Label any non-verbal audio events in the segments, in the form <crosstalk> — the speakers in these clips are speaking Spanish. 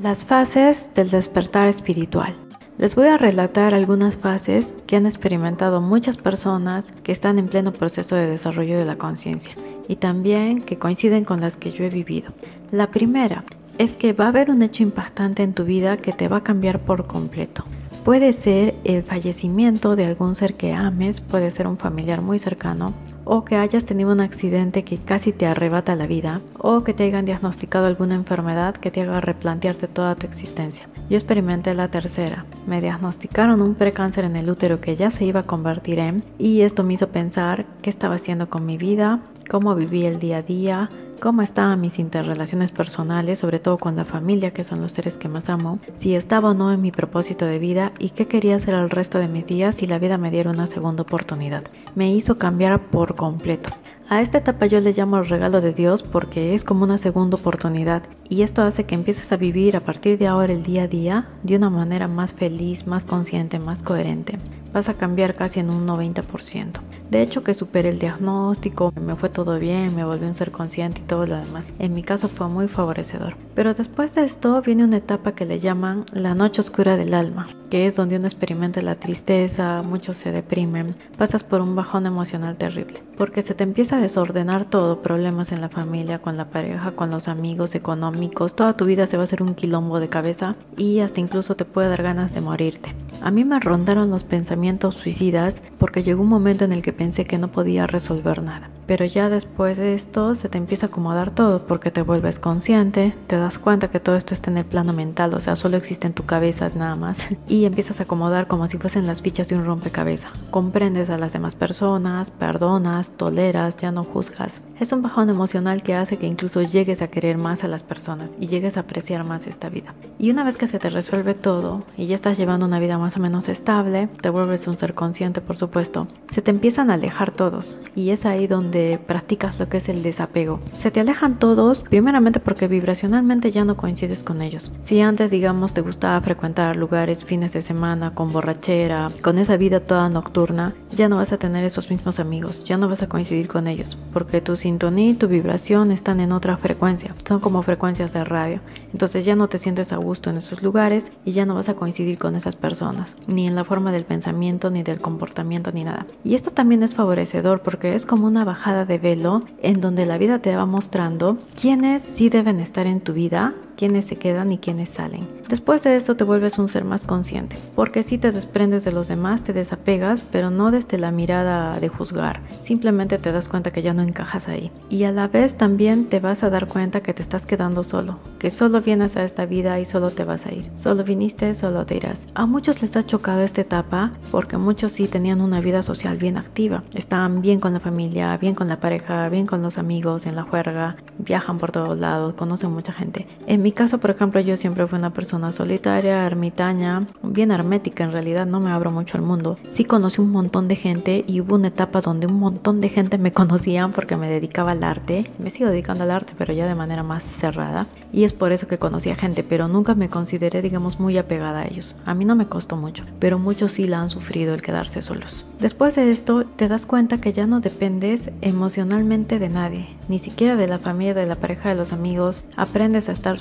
Las fases del despertar espiritual. Les voy a relatar algunas fases que han experimentado muchas personas que están en pleno proceso de desarrollo de la conciencia y también que coinciden con las que yo he vivido. La primera es que va a haber un hecho impactante en tu vida que te va a cambiar por completo. Puede ser el fallecimiento de algún ser que ames, puede ser un familiar muy cercano, o que hayas tenido un accidente que casi te arrebata la vida, o que te hayan diagnosticado alguna enfermedad que te haga replantearte toda tu existencia. Yo experimenté la tercera. Me diagnosticaron un precáncer en el útero que ya se iba a convertir en, y esto me hizo pensar qué estaba haciendo con mi vida, cómo viví el día a día, cómo estaban mis interrelaciones personales, sobre todo con la familia, que son los seres que más amo, si estaba o no en mi propósito de vida y qué quería hacer el resto de mis días si la vida me diera una segunda oportunidad. Me hizo cambiar por completo. A esta etapa yo le llamo el regalo de Dios porque es como una segunda oportunidad y esto hace que empieces a vivir a partir de ahora el día a día de una manera más feliz, más consciente, más coherente. Vas a cambiar casi en un 90%. De hecho que superé el diagnóstico, me fue todo bien, me volví un ser consciente y todo lo demás. En mi caso fue muy favorecedor. Pero después de esto viene una etapa que le llaman la noche oscura del alma, que es donde uno experimenta la tristeza, muchos se deprimen, pasas por un bajón emocional terrible, porque se te empieza a desordenar todo, problemas en la familia, con la pareja, con los amigos, económicos, toda tu vida se va a hacer un quilombo de cabeza y hasta incluso te puede dar ganas de morirte. A mí me rondaron los pensamientos suicidas porque llegó un momento en el que pensé que no podía resolver nada. Pero ya después de esto se te empieza a acomodar todo porque te vuelves consciente, te das cuenta que todo esto está en el plano mental, o sea, solo existe en tu cabeza nada más. <laughs> Y empiezas a acomodar como si fuesen las fichas de un rompecabezas. Comprendes a las demás personas, perdonas, toleras, ya no juzgas. Es un bajón emocional que hace que incluso llegues a querer más a las personas y llegues a apreciar más esta vida. Y una vez que se te resuelve todo y ya estás llevando una vida más o menos estable, te vuelves un ser consciente, por supuesto, se te empiezan a alejar todos y es ahí donde practicas lo que es el desapego. Se te alejan todos, primeramente porque vibracionalmente ya no coincides con ellos. Si antes, digamos, te gustaba frecuentar lugares fines de semana con borrachera, con esa vida toda nocturna, ya no vas a tener esos mismos amigos, ya no vas a coincidir con ellos, porque tu sintonía y tu vibración están en otra frecuencia, son como frecuencias de radio. Entonces ya no te sientes a gusto en esos lugares y ya no vas a coincidir con esas personas, ni en la forma del pensamiento, ni del comportamiento, ni nada. Y esto también es favorecedor porque es como una bajada de velo en donde la vida te va mostrando quiénes sí deben estar en tu vida quiénes se quedan y quiénes salen. Después de esto te vuelves un ser más consciente, porque si te desprendes de los demás, te desapegas, pero no desde la mirada de juzgar, simplemente te das cuenta que ya no encajas ahí. Y a la vez también te vas a dar cuenta que te estás quedando solo, que solo vienes a esta vida y solo te vas a ir. Solo viniste, solo te irás. A muchos les ha chocado esta etapa porque muchos sí tenían una vida social bien activa, estaban bien con la familia, bien con la pareja, bien con los amigos, en la juerga, viajan por todos lados, conocen mucha gente. En mi caso, por ejemplo, yo siempre fui una persona solitaria, ermitaña, bien hermética en realidad, no me abro mucho al mundo. Sí conocí un montón de gente y hubo una etapa donde un montón de gente me <laughs> conocían porque me dedicaba al arte. Me sigo dedicando al arte, pero ya de manera más cerrada. Y es por eso que conocí a gente, pero nunca me consideré, digamos, muy apegada a ellos. A mí no me costó mucho, pero muchos sí la han sufrido el quedarse solos. Después de esto, te das cuenta que ya no dependes emocionalmente de nadie, ni siquiera de la familia, de la pareja, de los amigos. Aprendes a estar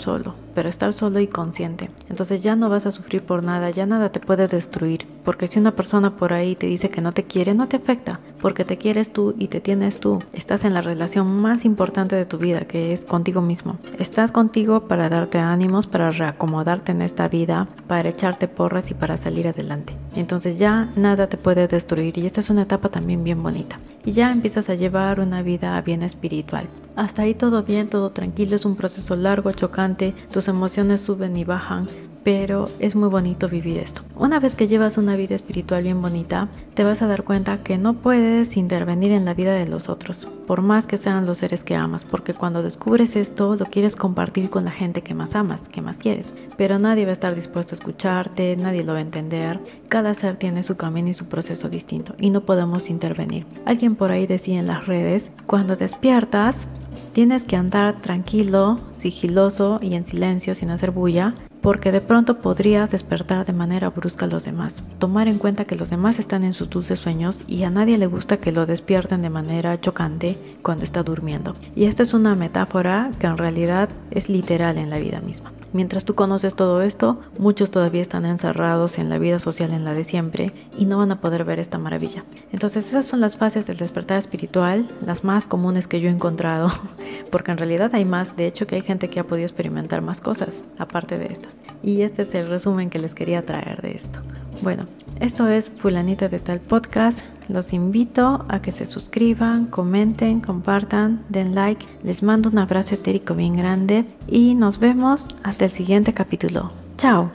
pero estar solo y consciente. Entonces ya no vas a sufrir por nada, ya nada te puede destruir, porque si una persona por ahí te dice que no te quiere, no te afecta, porque te quieres tú y te tienes tú. Estás en la relación más importante de tu vida, que es contigo mismo. Estás contigo para darte ánimos, para reacomodarte en esta vida, para echarte porras y para salir adelante. Entonces ya nada te puede destruir y esta es una etapa también bien bonita. Y ya empiezas a llevar una vida bien espiritual. Hasta ahí todo bien, todo tranquilo, es un proceso largo, chocante, tus emociones suben y bajan, pero es muy bonito vivir esto. Una vez que llevas una vida espiritual bien bonita, te vas a dar cuenta que no puedes intervenir en la vida de los otros, por más que sean los seres que amas, porque cuando descubres esto lo quieres compartir con la gente que más amas, que más quieres, pero nadie va a estar dispuesto a escucharte, nadie lo va a entender, cada ser tiene su camino y su proceso distinto y no podemos intervenir. Alguien por ahí decía en las redes, cuando despiertas, tienes que andar tranquilo, sigiloso y en silencio sin hacer bulla porque de pronto podrías despertar de manera brusca a los demás. Tomar en cuenta que los demás están en sus dulces sueños y a nadie le gusta que lo despierten de manera chocante cuando está durmiendo. Y esta es una metáfora que en realidad es literal en la vida misma. Mientras tú conoces todo esto, muchos todavía están encerrados en la vida social en la de siempre y no van a poder ver esta maravilla. Entonces esas son las fases del despertar espiritual, las más comunes que yo he encontrado, <laughs> porque en realidad hay más, de hecho que hay gente que ha podido experimentar más cosas aparte de estas. Y este es el resumen que les quería traer de esto. Bueno, esto es Fulanita de Tal Podcast. Los invito a que se suscriban, comenten, compartan, den like. Les mando un abrazo etérico bien grande y nos vemos hasta el siguiente capítulo. Chao.